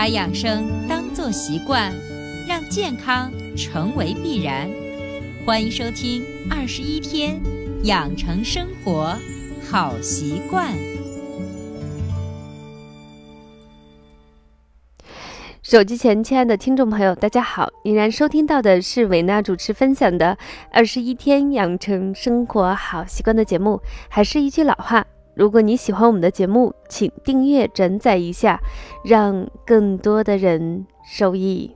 把养生当作习惯，让健康成为必然。欢迎收听《二十一天养成生活好习惯》。手机前，亲爱的听众朋友，大家好！依然收听到的是维娜主持分享的《二十一天养成生活好习惯》的节目。还是一句老话，如果你喜欢我们的节目，请订阅、转载一下，让更多的人受益。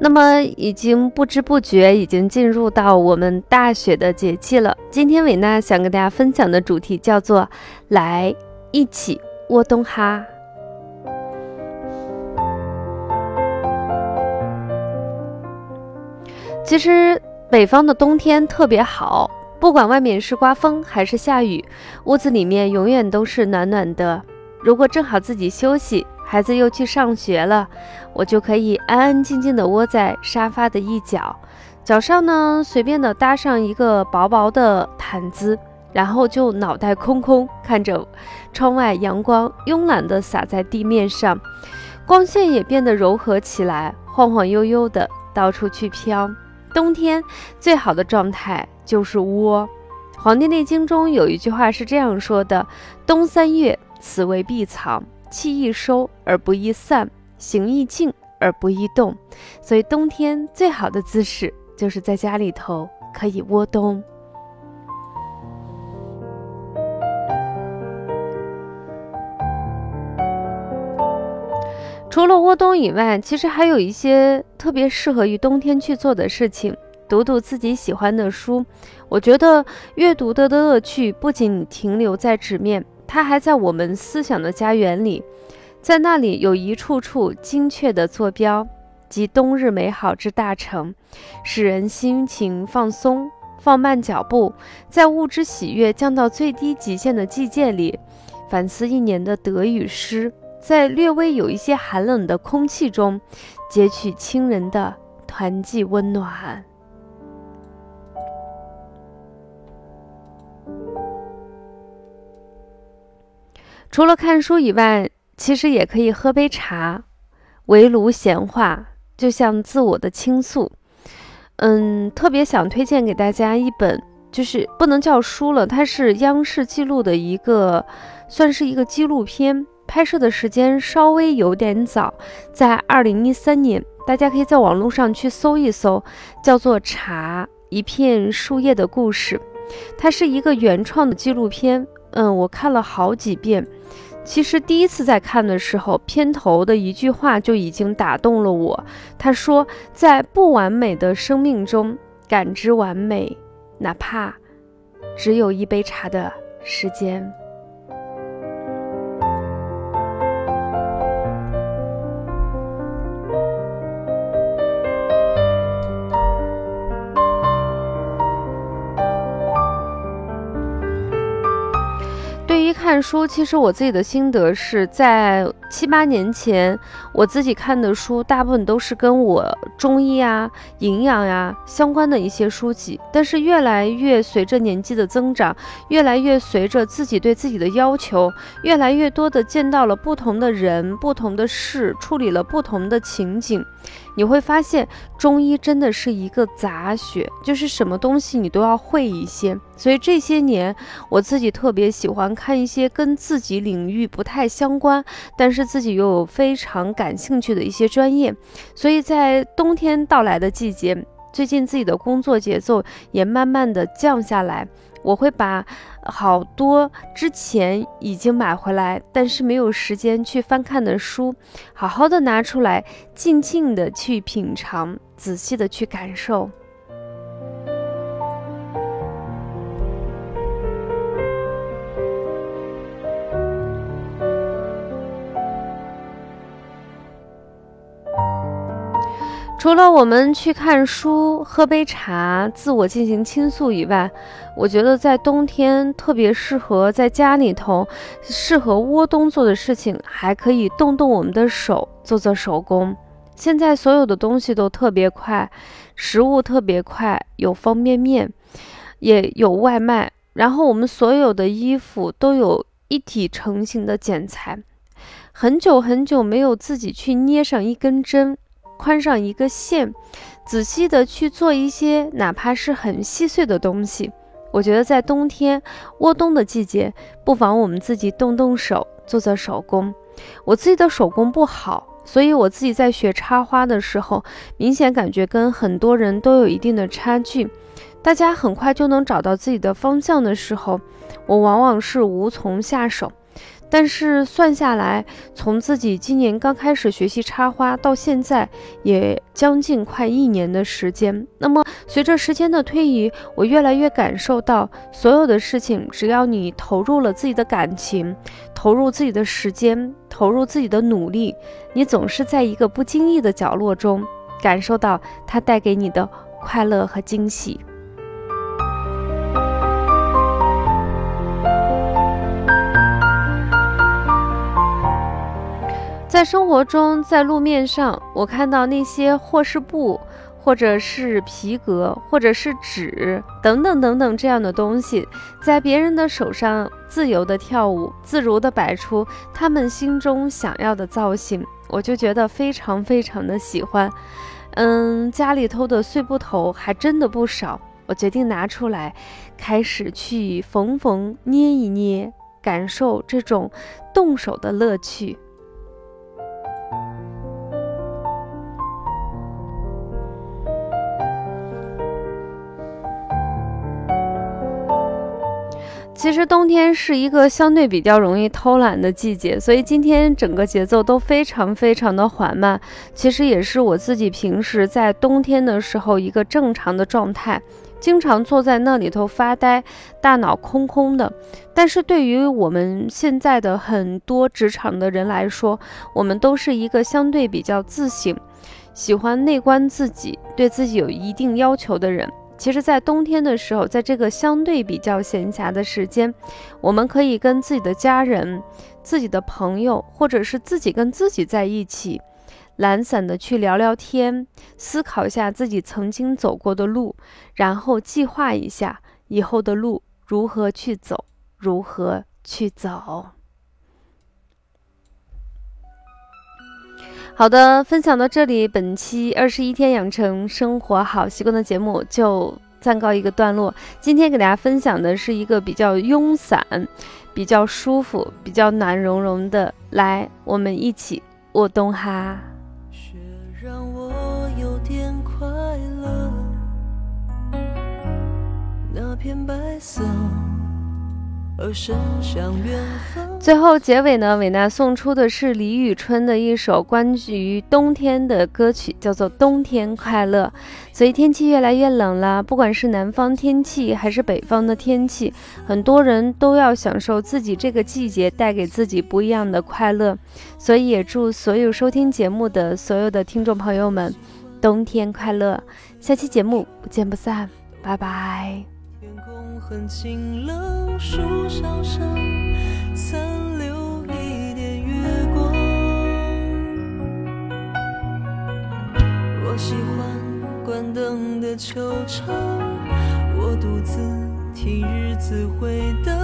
那么，已经不知不觉已经进入到我们大雪的节气了。今天伟娜想跟大家分享的主题叫做“来一起窝冬哈”。其实北方的冬天特别好，不管外面是刮风还是下雨，屋子里面永远都是暖暖的。如果正好自己休息。孩子又去上学了，我就可以安安静静地窝在沙发的一角，脚上呢随便的搭上一个薄薄的毯子，然后就脑袋空空看着窗外，阳光慵懒地洒在地面上，光线也变得柔和起来，晃晃悠悠的到处去飘。冬天最好的状态就是窝。《黄帝内经》中有一句话是这样说的：“冬三月，此为闭藏。”气易收而不易散，形易静而不易动，所以冬天最好的姿势就是在家里头可以窝冬。除了窝冬以外，其实还有一些特别适合于冬天去做的事情，读读自己喜欢的书。我觉得阅读的乐趣不仅停留在纸面。它还在我们思想的家园里，在那里有一处处精确的坐标，即冬日美好之大成，使人心情放松，放慢脚步，在物质喜悦降到最低极限的季节里，反思一年的得与失，在略微有一些寒冷的空气中，截取亲人的团聚温暖。除了看书以外，其实也可以喝杯茶，围炉闲话，就像自我的倾诉。嗯，特别想推荐给大家一本，就是不能叫书了，它是央视记录的一个，算是一个纪录片，拍摄的时间稍微有点早，在二零一三年，大家可以在网络上去搜一搜，叫做《茶一片树叶的故事》，它是一个原创的纪录片。嗯，我看了好几遍。其实第一次在看的时候，片头的一句话就已经打动了我。他说：“在不完美的生命中感知完美，哪怕只有一杯茶的时间。”看书，其实我自己的心得是在七八年前，我自己看的书大部分都是跟我中医啊、营养呀相关的一些书籍。但是越来越随着年纪的增长，越来越随着自己对自己的要求，越来越多的见到了不同的人、不同的事，处理了不同的情景。你会发现，中医真的是一个杂学，就是什么东西你都要会一些。所以这些年，我自己特别喜欢看一些跟自己领域不太相关，但是自己又有非常感兴趣的一些专业。所以在冬天到来的季节，最近自己的工作节奏也慢慢的降下来。我会把好多之前已经买回来，但是没有时间去翻看的书，好好的拿出来，静静的去品尝，仔细的去感受。除了我们去看书、喝杯茶、自我进行倾诉以外，我觉得在冬天特别适合在家里头，适合窝冬做的事情，还可以动动我们的手，做做手工。现在所有的东西都特别快，食物特别快，有方便面，也有外卖，然后我们所有的衣服都有一体成型的剪裁。很久很久没有自己去捏上一根针，宽上一个线，仔细的去做一些哪怕是很细碎的东西。我觉得在冬天窝冬的季节，不妨我们自己动动手，做做手工。我自己的手工不好，所以我自己在学插花的时候，明显感觉跟很多人都有一定的差距。大家很快就能找到自己的方向的时候，我往往是无从下手。但是算下来，从自己今年刚开始学习插花到现在，也将近快一年的时间。那么随着时间的推移，我越来越感受到，所有的事情，只要你投入了自己的感情，投入自己的时间，投入自己的努力，你总是在一个不经意的角落中，感受到它带给你的快乐和惊喜。在生活中，在路面上，我看到那些或是布，或者是皮革，或者是纸，等等等等这样的东西，在别人的手上自由的跳舞，自如的摆出他们心中想要的造型，我就觉得非常非常的喜欢。嗯，家里头的碎布头还真的不少，我决定拿出来，开始去缝缝、捏一捏，感受这种动手的乐趣。其实冬天是一个相对比较容易偷懒的季节，所以今天整个节奏都非常非常的缓慢。其实也是我自己平时在冬天的时候一个正常的状态，经常坐在那里头发呆，大脑空空的。但是对于我们现在的很多职场的人来说，我们都是一个相对比较自省、喜欢内观自己、对自己有一定要求的人。其实，在冬天的时候，在这个相对比较闲暇的时间，我们可以跟自己的家人、自己的朋友，或者是自己跟自己在一起，懒散的去聊聊天，思考一下自己曾经走过的路，然后计划一下以后的路如何去走，如何去走。好的，分享到这里，本期二十一天养成生活好习惯的节目就暂告一个段落。今天给大家分享的是一个比较慵散、比较舒服、比较暖融融的，来，我们一起卧冬哈。让我有点快乐，那片白色。而伸向远方最后结尾呢，韦娜送出的是李宇春的一首关于冬天的歌曲，叫做《冬天快乐》。所以天气越来越冷了，不管是南方天气还是北方的天气，很多人都要享受自己这个季节带给自己不一样的快乐。所以也祝所有收听节目的所有的听众朋友们冬天快乐！下期节目不见不散，拜拜。天空很清冷，树梢上喜欢关灯的球场，我独自听日子回荡，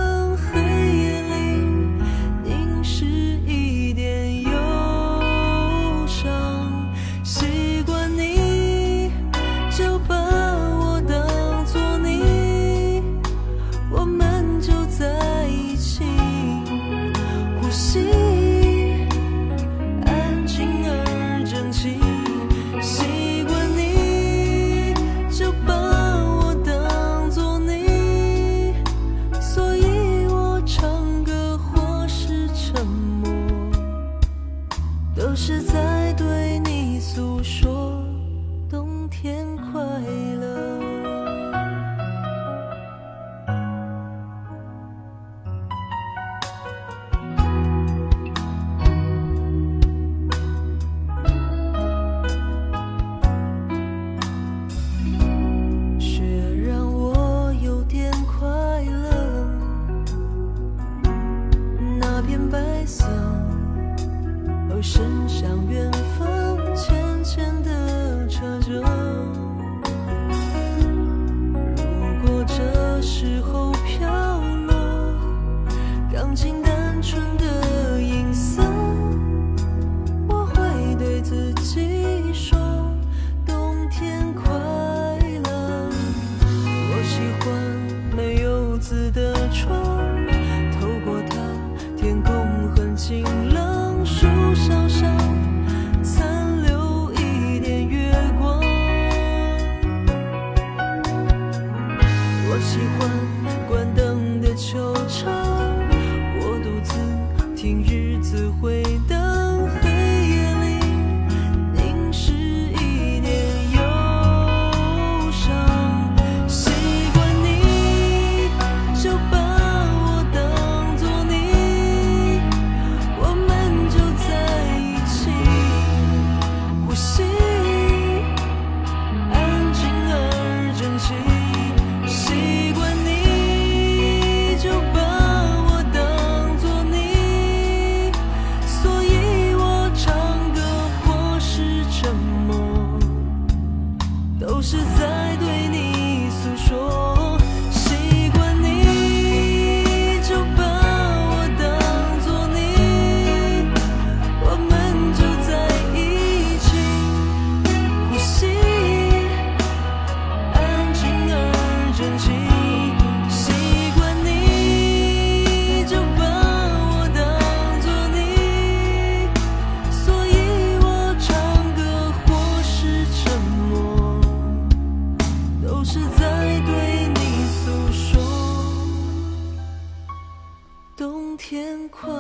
冬天快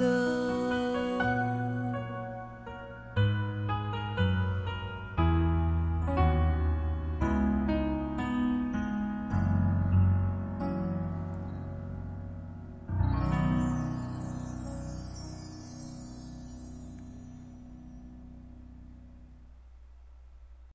乐。